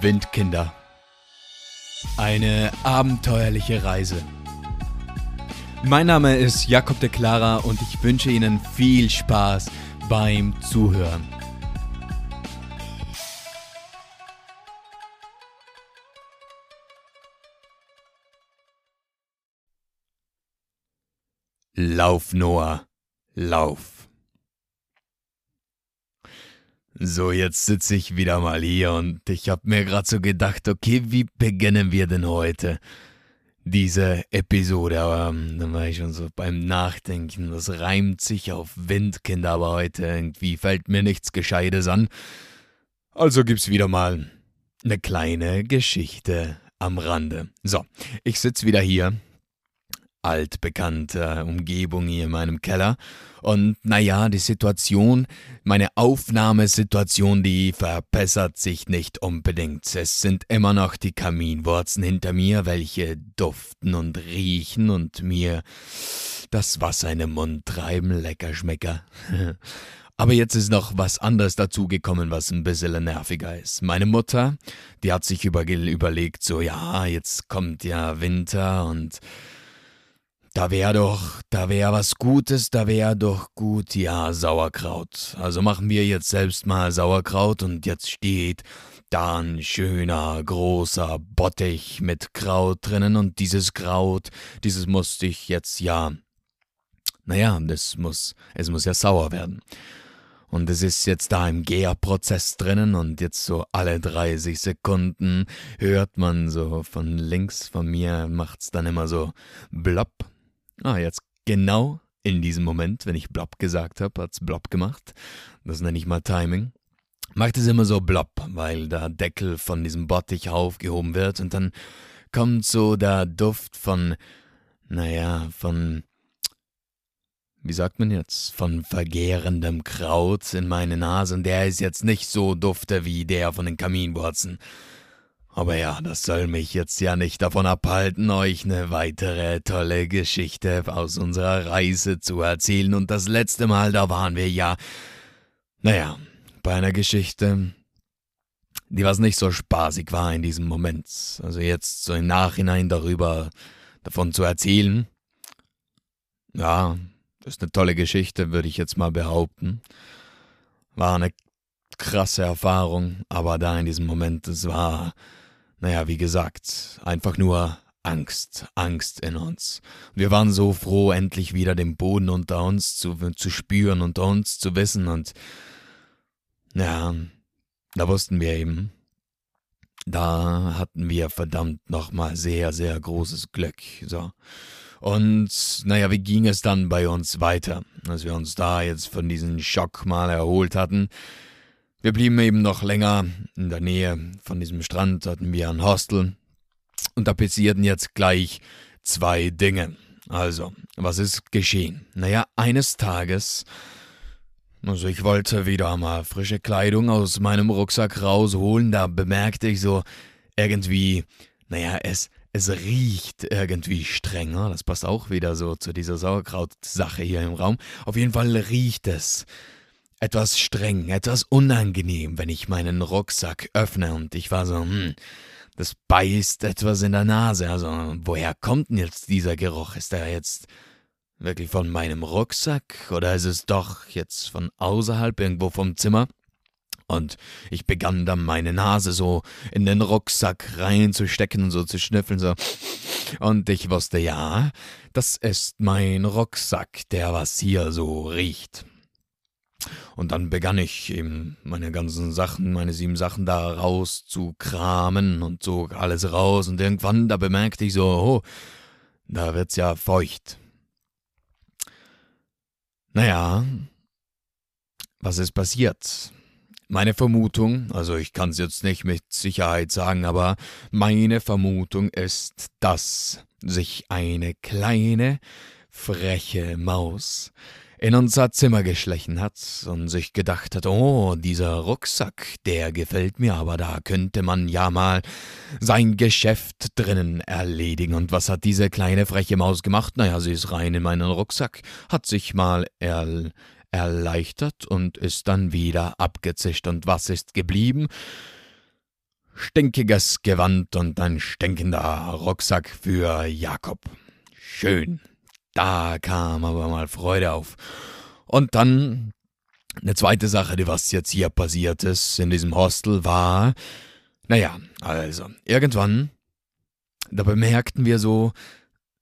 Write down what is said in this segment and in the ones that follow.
Windkinder. Eine abenteuerliche Reise. Mein Name ist Jakob de Clara und ich wünsche Ihnen viel Spaß beim Zuhören. Lauf, Noah, lauf. So, jetzt sitze ich wieder mal hier und ich habe mir gerade so gedacht, okay, wie beginnen wir denn heute diese Episode? Aber ähm, dann war ich schon so beim Nachdenken, das reimt sich auf Windkinder, aber heute irgendwie fällt mir nichts Gescheites an. Also gibt's wieder mal eine kleine Geschichte am Rande. So, ich sitze wieder hier altbekannte Umgebung hier in meinem Keller. Und naja, die Situation, meine Aufnahmesituation, die verbessert sich nicht unbedingt. Es sind immer noch die Kaminwurzen hinter mir, welche duften und riechen und mir das Wasser in den Mund treiben, lecker Schmecker. Aber jetzt ist noch was anderes dazugekommen, was ein bisschen nerviger ist. Meine Mutter, die hat sich überlegt, so ja, jetzt kommt ja Winter und da wär doch, da wär was Gutes, da wär doch gut, ja, Sauerkraut. Also machen wir jetzt selbst mal Sauerkraut und jetzt steht da ein schöner, großer Bottich mit Kraut drinnen und dieses Kraut, dieses musste ich jetzt ja, naja, das muss, es muss ja sauer werden. Und es ist jetzt da im Gärprozess drinnen und jetzt so alle 30 Sekunden hört man so von links von mir macht's dann immer so blopp Ah, jetzt genau in diesem Moment, wenn ich Blob gesagt habe, hat's Blob gemacht. Das nenne ich mal Timing. Macht es immer so Blob, weil der Deckel von diesem Bottich aufgehoben wird und dann kommt so der Duft von, naja, von, wie sagt man jetzt, von vergehrendem Kraut in meine Nase und der ist jetzt nicht so dufte wie der von den Kaminwurzen. Aber ja, das soll mich jetzt ja nicht davon abhalten, euch eine weitere tolle Geschichte aus unserer Reise zu erzählen. Und das letzte Mal, da waren wir ja, naja, bei einer Geschichte, die was nicht so spaßig war in diesem Moment. Also jetzt so im Nachhinein darüber, davon zu erzählen. Ja, das ist eine tolle Geschichte, würde ich jetzt mal behaupten. War eine krasse Erfahrung, aber da in diesem Moment, es war naja, wie gesagt, einfach nur Angst, Angst in uns. Wir waren so froh, endlich wieder den Boden unter uns zu, zu spüren, unter uns zu wissen und ja, da wussten wir eben, da hatten wir verdammt nochmal sehr, sehr großes Glück, so. Und naja, wie ging es dann bei uns weiter, als wir uns da jetzt von diesem Schock mal erholt hatten? Wir blieben eben noch länger in der Nähe von diesem Strand, hatten wir ein Hostel und da passierten jetzt gleich zwei Dinge. Also, was ist geschehen? Naja, eines Tages, also ich wollte wieder mal frische Kleidung aus meinem Rucksack rausholen, da bemerkte ich so irgendwie, naja, es, es riecht irgendwie strenger. Das passt auch wieder so zu dieser Sauerkraut-Sache hier im Raum. Auf jeden Fall riecht es etwas streng, etwas unangenehm, wenn ich meinen Rucksack öffne und ich war so, hm, das beißt etwas in der Nase. Also, woher kommt denn jetzt dieser Geruch? Ist er jetzt wirklich von meinem Rucksack oder ist es doch jetzt von außerhalb irgendwo vom Zimmer? Und ich begann dann meine Nase so in den Rucksack reinzustecken und so zu schnüffeln, so. Und ich wusste, ja, das ist mein Rucksack, der was hier so riecht. Und dann begann ich eben meine ganzen Sachen, meine sieben Sachen da raus zu kramen und zog alles raus und irgendwann, da bemerkte ich so, oh, da wird's ja feucht. Naja, was ist passiert? Meine Vermutung, also ich kann's jetzt nicht mit Sicherheit sagen, aber meine Vermutung ist, dass sich eine kleine, freche Maus in unser Zimmer geschlichen hat und sich gedacht hat, oh, dieser Rucksack, der gefällt mir, aber da könnte man ja mal sein Geschäft drinnen erledigen. Und was hat diese kleine freche Maus gemacht? Naja, sie ist rein in meinen Rucksack, hat sich mal erl erleichtert und ist dann wieder abgezischt. Und was ist geblieben? stinkiges Gewand und ein stinkender Rucksack für Jakob. Schön. Da kam aber mal Freude auf. Und dann eine zweite Sache, die was jetzt hier passiert ist in diesem Hostel, war, naja, also, irgendwann, da bemerkten wir so,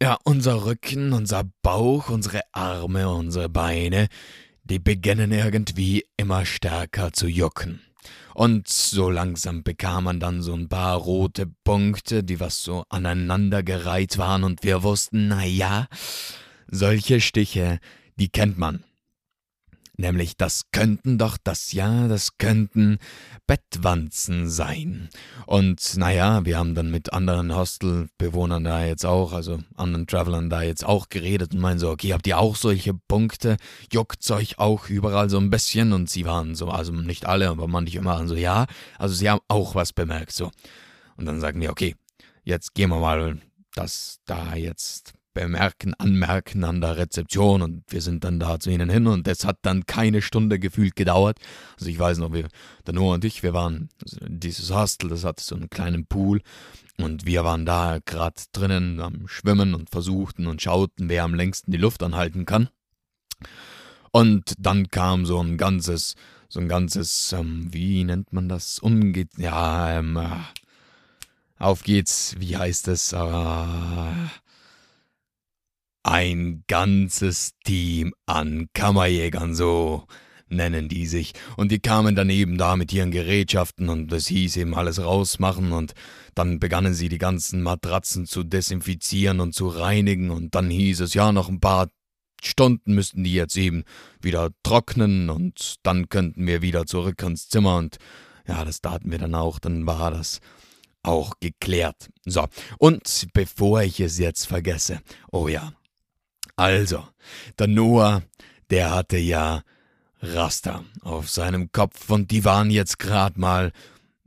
ja, unser Rücken, unser Bauch, unsere Arme, unsere Beine, die beginnen irgendwie immer stärker zu jucken. Und so langsam bekam man dann so ein paar rote Punkte, die was so aneinandergereiht waren, und wir wussten, na ja, solche Stiche, die kennt man. Nämlich, das könnten doch das, ja, das könnten Bettwanzen sein. Und naja, wir haben dann mit anderen Hostelbewohnern da jetzt auch, also anderen Travelern da jetzt auch geredet und meinen so, okay, habt ihr auch solche Punkte? Juckt's euch auch überall so ein bisschen? Und sie waren so, also nicht alle, aber manche waren so, ja, also sie haben auch was bemerkt, so. Und dann sagen wir, okay, jetzt gehen wir mal das da jetzt bemerken, anmerken an der Rezeption und wir sind dann da zu ihnen hin und es hat dann keine Stunde gefühlt gedauert. Also ich weiß noch, wir, der Noah und ich, wir waren, dieses Hostel, das hatte so einen kleinen Pool und wir waren da gerade drinnen am Schwimmen und versuchten und schauten, wer am längsten die Luft anhalten kann. Und dann kam so ein ganzes, so ein ganzes, ähm, wie nennt man das? Umgeht, ja, ähm, äh, auf geht's, wie heißt es? Äh, ein ganzes Team an Kammerjägern, so nennen die sich. Und die kamen dann eben da mit ihren Gerätschaften und es hieß eben alles rausmachen und dann begannen sie die ganzen Matratzen zu desinfizieren und zu reinigen und dann hieß es ja noch ein paar Stunden müssten die jetzt eben wieder trocknen und dann könnten wir wieder zurück ins Zimmer und ja, das taten wir dann auch, dann war das auch geklärt. So, und bevor ich es jetzt vergesse, oh ja, also, der Noah, der hatte ja Raster auf seinem Kopf und die waren jetzt grad mal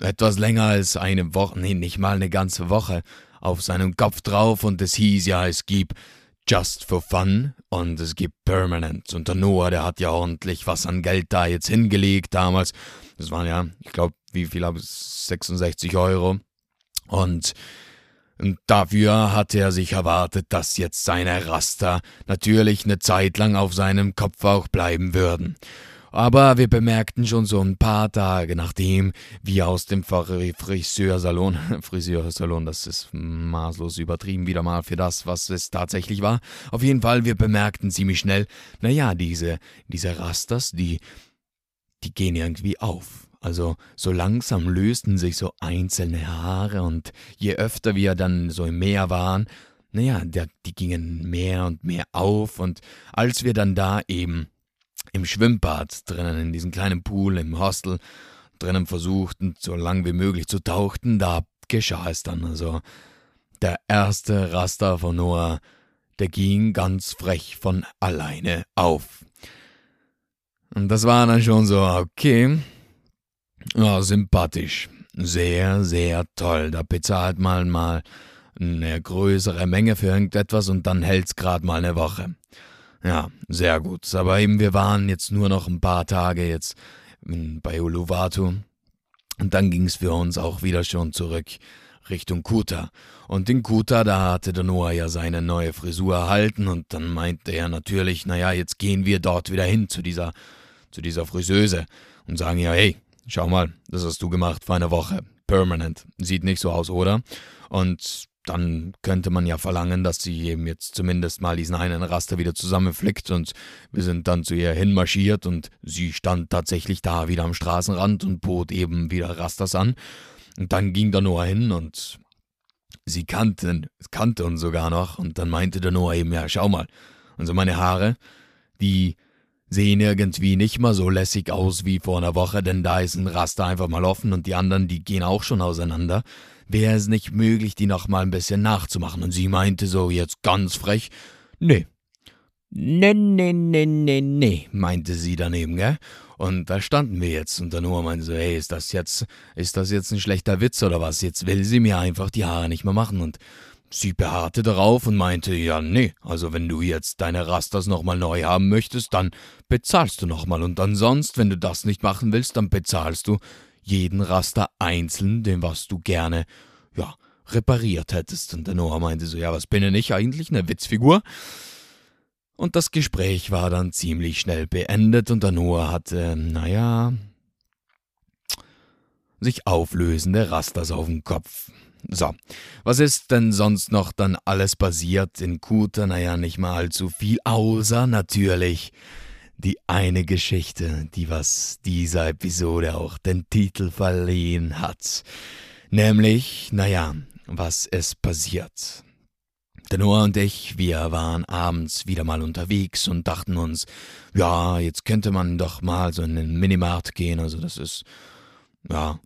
etwas länger als eine Woche, nee, nicht mal eine ganze Woche auf seinem Kopf drauf und es hieß ja, es gibt Just for Fun und es gibt Permanent. Und der Noah, der hat ja ordentlich was an Geld da jetzt hingelegt damals. Das waren ja, ich glaube, wie viel habe ich? 66 Euro. Und und dafür hatte er sich erwartet, dass jetzt seine Raster natürlich eine Zeit lang auf seinem Kopf auch bleiben würden. Aber wir bemerkten schon so ein paar Tage nachdem wir aus dem Friseursalon, Friseursalon, das ist maßlos übertrieben wieder mal für das, was es tatsächlich war. Auf jeden Fall, wir bemerkten ziemlich schnell, naja, diese, diese Rasters, die, die gehen irgendwie auf. Also so langsam lösten sich so einzelne Haare und je öfter wir dann so im Meer waren, naja, die gingen mehr und mehr auf und als wir dann da eben im Schwimmbad drinnen, in diesem kleinen Pool im Hostel drinnen versuchten, so lang wie möglich zu tauchten, da geschah es dann. Also der erste Raster von Noah, der ging ganz frech von alleine auf. Und das war dann schon so, okay, ja, sympathisch. Sehr, sehr toll. Da bezahlt man mal eine größere Menge für irgendetwas und dann hält's grad mal eine Woche. Ja, sehr gut. Aber eben, wir waren jetzt nur noch ein paar Tage jetzt bei Uluwatu. Und dann ging's für uns auch wieder schon zurück Richtung Kuta. Und in Kuta, da hatte der Noah ja seine neue Frisur erhalten und dann meinte er natürlich, naja, jetzt gehen wir dort wieder hin zu dieser, zu dieser Friseuse und sagen ja, hey, Schau mal, das hast du gemacht vor einer Woche. Permanent. Sieht nicht so aus, oder? Und dann könnte man ja verlangen, dass sie eben jetzt zumindest mal diesen einen Raster wieder zusammenflickt und wir sind dann zu ihr hinmarschiert und sie stand tatsächlich da wieder am Straßenrand und bot eben wieder Rasters an. Und dann ging der Noah hin und sie kannte, kannte uns sogar noch und dann meinte der Noah eben, ja, schau mal, also meine Haare, die sehen irgendwie nicht mal so lässig aus wie vor einer Woche, denn da ist ein Raster einfach mal offen und die anderen, die gehen auch schon auseinander. Wäre es nicht möglich, die noch mal ein bisschen nachzumachen? Und sie meinte so jetzt ganz frech, nee. Nee, nee, nee, nee, nee, meinte sie daneben, gell? Und da standen wir jetzt und der Noah meinte so, hey, ist das jetzt, ist das jetzt ein schlechter Witz oder was? Jetzt will sie mir einfach die Haare nicht mehr machen und Sie beharrte darauf und meinte, ja, nee, also wenn du jetzt deine Rasters nochmal neu haben möchtest, dann bezahlst du nochmal und ansonsten, wenn du das nicht machen willst, dann bezahlst du jeden Raster einzeln, den was du gerne, ja, repariert hättest. Und der Noah meinte so, ja, was bin denn ich eigentlich, eine Witzfigur? Und das Gespräch war dann ziemlich schnell beendet und der Noah hatte, naja, sich auflösende Rasters auf dem Kopf. So, was ist denn sonst noch dann alles passiert in Kuta? Naja, nicht mal allzu viel, außer natürlich die eine Geschichte, die was dieser Episode auch den Titel verliehen hat. Nämlich, naja, was ist passiert. Der und ich, wir waren abends wieder mal unterwegs und dachten uns, ja, jetzt könnte man doch mal so in den Minimart gehen, also das ist, ja,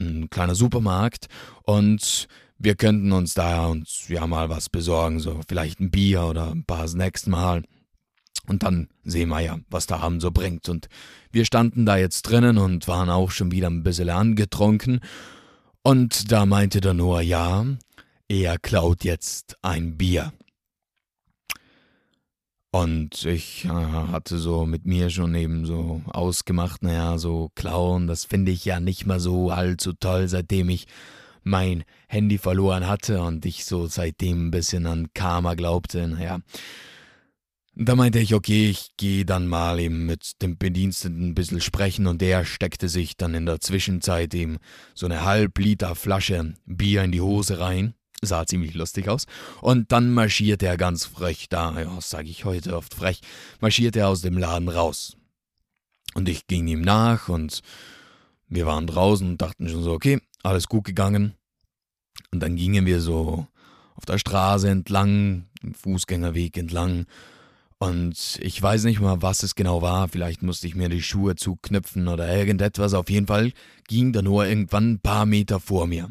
ein kleiner Supermarkt und wir könnten uns da uns ja mal was besorgen, so vielleicht ein Bier oder ein paar Snacks mal. Und dann sehen wir ja, was der Abend so bringt. Und wir standen da jetzt drinnen und waren auch schon wieder ein bisschen angetrunken. Und da meinte der Noah, ja, er klaut jetzt ein Bier. Und ich äh, hatte so mit mir schon eben so ausgemacht, naja, so klauen, das finde ich ja nicht mal so allzu toll, seitdem ich mein Handy verloren hatte und ich so seitdem ein bisschen an Karma glaubte, naja. Da meinte ich, okay, ich gehe dann mal eben mit dem Bediensteten ein bisschen sprechen und der steckte sich dann in der Zwischenzeit eben so eine Halbliter Flasche Bier in die Hose rein Sah ziemlich lustig aus. Und dann marschiert er ganz frech da, ja, sag ich heute oft frech, marschiert er aus dem Laden raus. Und ich ging ihm nach und wir waren draußen und dachten schon so, okay, alles gut gegangen. Und dann gingen wir so auf der Straße entlang, im Fußgängerweg entlang. Und ich weiß nicht mal, was es genau war. Vielleicht musste ich mir die Schuhe zuknüpfen oder irgendetwas. Auf jeden Fall ging da nur irgendwann ein paar Meter vor mir.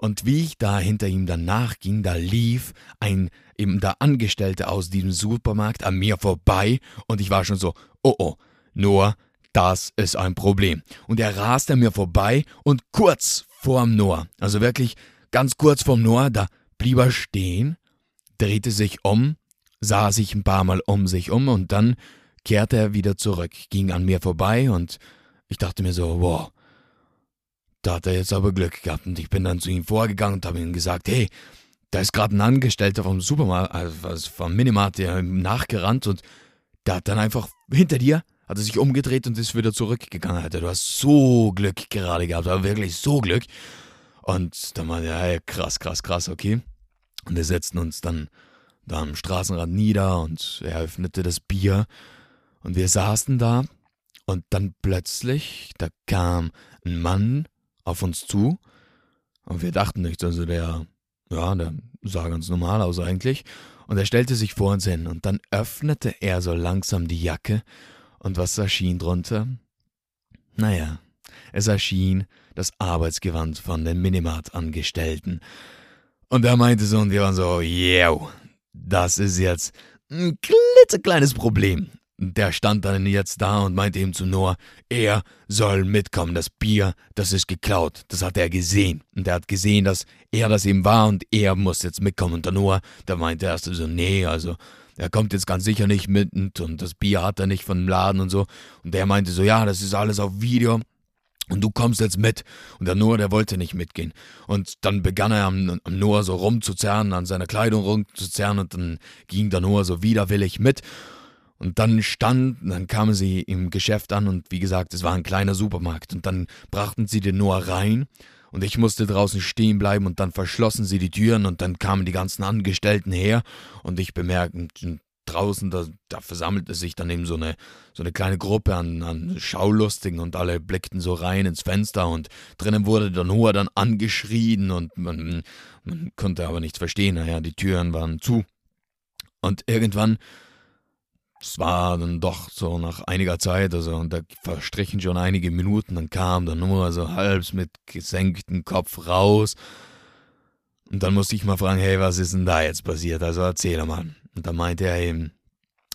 Und wie ich da hinter ihm dann nachging, da lief ein eben der Angestellte aus diesem Supermarkt an mir vorbei und ich war schon so, oh oh, Noah, das ist ein Problem. Und er raste mir vorbei und kurz vorm Noah, also wirklich ganz kurz vorm Noah, da blieb er stehen, drehte sich um, sah sich ein paar Mal um sich um und dann kehrte er wieder zurück, ging an mir vorbei und ich dachte mir so, wow, da hat er jetzt aber Glück gehabt und ich bin dann zu ihm vorgegangen und habe ihm gesagt, hey, da ist gerade ein Angestellter vom Supermarkt, also vom Minimart, der nachgerannt und der hat dann einfach hinter dir, hat er sich umgedreht und ist wieder zurückgegangen. Alter, du hast so Glück gerade gehabt, aber wirklich so Glück. Und dann meinte er, hey, krass, krass, krass, okay. Und wir setzten uns dann da am Straßenrand nieder und er öffnete das Bier und wir saßen da und dann plötzlich, da kam ein Mann auf uns zu. Und wir dachten nichts, also der, ja, der sah ganz normal aus eigentlich. Und er stellte sich vor uns hin und dann öffnete er so langsam die Jacke. Und was erschien drunter? Naja, es erschien das Arbeitsgewand von den Minimart-Angestellten. Und er meinte so, und wir waren so, yo, das ist jetzt ein klitzekleines Problem. Der stand dann jetzt da und meinte ihm zu Noah, er soll mitkommen, das Bier, das ist geklaut. Das hat er gesehen. Und er hat gesehen, dass er das eben war und er muss jetzt mitkommen. Und der Noah, der meinte erst so, nee, also er kommt jetzt ganz sicher nicht mit und das Bier hat er nicht von dem Laden und so. Und der meinte so, ja, das ist alles auf Video. Und du kommst jetzt mit. Und der Noah, der wollte nicht mitgehen. Und dann begann er am, am Noah so rumzuzerren, an seiner Kleidung rumzuzerren. Und dann ging der Noah so widerwillig mit. Und dann stand, dann kamen sie im Geschäft an und wie gesagt, es war ein kleiner Supermarkt. Und dann brachten sie den Noah rein und ich musste draußen stehen bleiben und dann verschlossen sie die Türen und dann kamen die ganzen Angestellten her und ich bemerkte, draußen, da, da versammelte sich dann eben so eine, so eine kleine Gruppe an, an Schaulustigen und alle blickten so rein ins Fenster und drinnen wurde der Noah dann angeschrien und man, man konnte aber nichts verstehen. Naja, die Türen waren zu. Und irgendwann es war dann doch so nach einiger Zeit, also und da verstrichen schon einige Minuten, dann kam dann nur so halb mit gesenktem Kopf raus. Und dann musste ich mal fragen, hey, was ist denn da jetzt passiert? Also erzähl mal. Und da meinte er eben,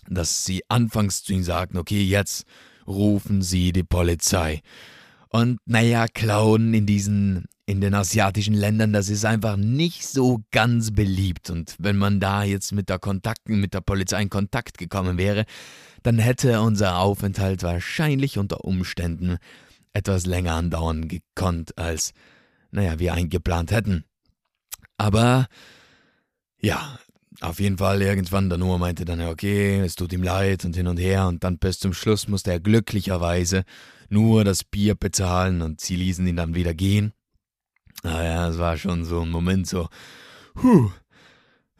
dass sie anfangs zu ihm sagten, okay, jetzt rufen Sie die Polizei. Und naja, Klauen in diesen in den asiatischen Ländern, das ist einfach nicht so ganz beliebt. Und wenn man da jetzt mit der Kontakt, mit der Polizei in Kontakt gekommen wäre, dann hätte unser Aufenthalt wahrscheinlich unter Umständen etwas länger andauern gekonnt, als, naja, wir eingeplant hätten. Aber, ja, auf jeden Fall irgendwann, der Noah meinte dann, okay, es tut ihm leid und hin und her und dann bis zum Schluss musste er glücklicherweise nur das Bier bezahlen und sie ließen ihn dann wieder gehen. Naja, es war schon so ein Moment so, puh,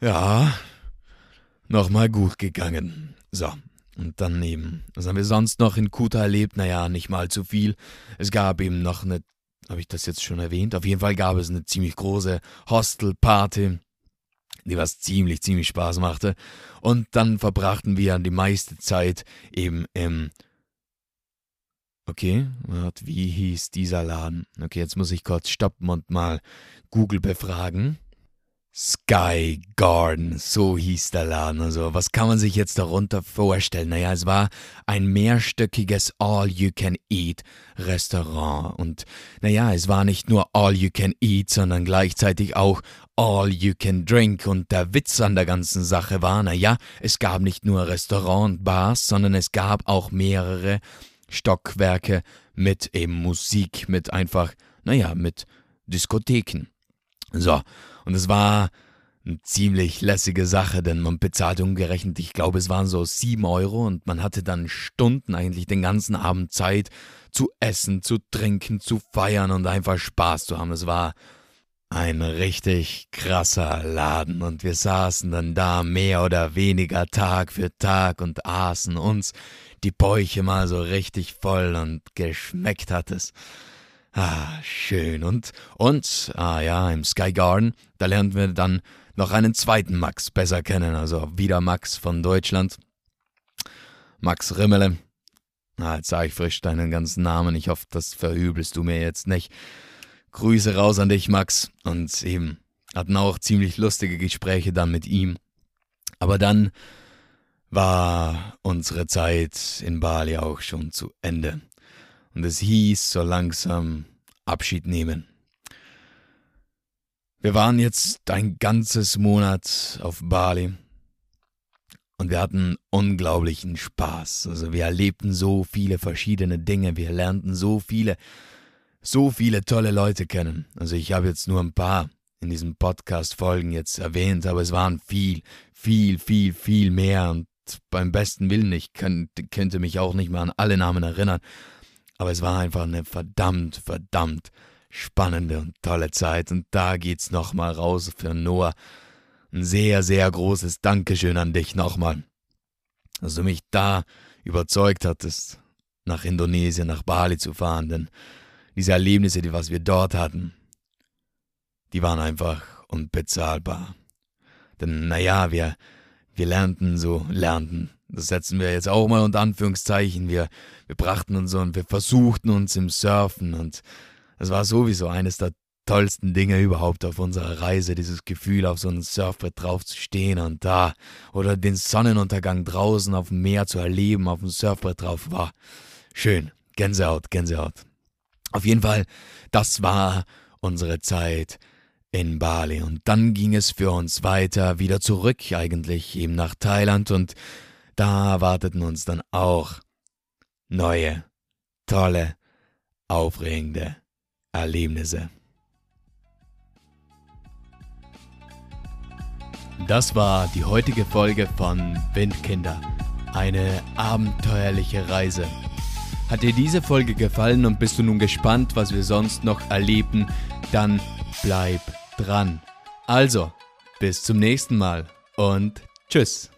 ja, nochmal gut gegangen. So, und dann eben, was haben wir sonst noch in Kuta erlebt? Naja, nicht mal zu viel. Es gab eben noch eine, habe ich das jetzt schon erwähnt? Auf jeden Fall gab es eine ziemlich große Hostelparty die was ziemlich, ziemlich Spaß machte. Und dann verbrachten wir die meiste Zeit eben im. Okay, wie hieß dieser Laden? Okay, jetzt muss ich kurz stoppen und mal Google befragen. Sky Garden, so hieß der Laden. Also, was kann man sich jetzt darunter vorstellen? Naja, es war ein mehrstöckiges All-You-Can-Eat-Restaurant. Und naja, es war nicht nur All-You-Can-Eat, sondern gleichzeitig auch All-You-Can-Drink. Und der Witz an der ganzen Sache war, naja, es gab nicht nur Restaurant, Bars, sondern es gab auch mehrere Stockwerke mit eben Musik, mit einfach, naja, mit Diskotheken. So, und es war eine ziemlich lässige Sache, denn man bezahlte umgerechnet, ich glaube, es waren so sieben Euro und man hatte dann Stunden eigentlich den ganzen Abend Zeit zu essen, zu trinken, zu feiern und einfach Spaß zu haben. Es war ein richtig krasser Laden und wir saßen dann da mehr oder weniger Tag für Tag und aßen uns die Bäuche mal so richtig voll und geschmeckt hat es. Ah, schön. Und, und, ah ja, im Sky Garden, da lernen wir dann noch einen zweiten Max besser kennen. Also wieder Max von Deutschland. Max Rimmele. Ah, jetzt sage ich frisch deinen ganzen Namen. Ich hoffe, das verübelst du mir jetzt nicht. Grüße raus an dich, Max. Und eben, hatten auch ziemlich lustige Gespräche dann mit ihm. Aber dann war unsere Zeit in Bali auch schon zu Ende und es hieß so langsam Abschied nehmen. Wir waren jetzt ein ganzes Monat auf Bali und wir hatten unglaublichen Spaß. Also wir erlebten so viele verschiedene Dinge, wir lernten so viele, so viele tolle Leute kennen. Also ich habe jetzt nur ein paar in diesen Podcast-Folgen jetzt erwähnt, aber es waren viel, viel, viel, viel mehr und beim besten Willen, ich könnte mich auch nicht mehr an alle Namen erinnern. Aber es war einfach eine verdammt, verdammt spannende und tolle Zeit. Und da geht's nochmal raus für Noah. Ein sehr, sehr großes Dankeschön an dich nochmal, dass du mich da überzeugt hattest, nach Indonesien, nach Bali zu fahren. Denn diese Erlebnisse, die was wir dort hatten, die waren einfach unbezahlbar. Denn naja, wir, wir lernten so, lernten, das setzen wir jetzt auch mal unter Anführungszeichen. Wir, wir brachten uns und wir versuchten uns im Surfen und es war sowieso eines der tollsten Dinge überhaupt auf unserer Reise, dieses Gefühl, auf so einem Surfbrett drauf zu stehen und da oder den Sonnenuntergang draußen auf dem Meer zu erleben, auf dem Surfbrett drauf war. Schön. Gänsehaut, Gänsehaut. Auf jeden Fall, das war unsere Zeit in Bali. Und dann ging es für uns weiter, wieder zurück eigentlich, eben nach Thailand und da erwarteten uns dann auch neue, tolle, aufregende Erlebnisse. Das war die heutige Folge von Windkinder. Eine abenteuerliche Reise. Hat dir diese Folge gefallen und bist du nun gespannt, was wir sonst noch erleben, dann bleib dran. Also, bis zum nächsten Mal und tschüss.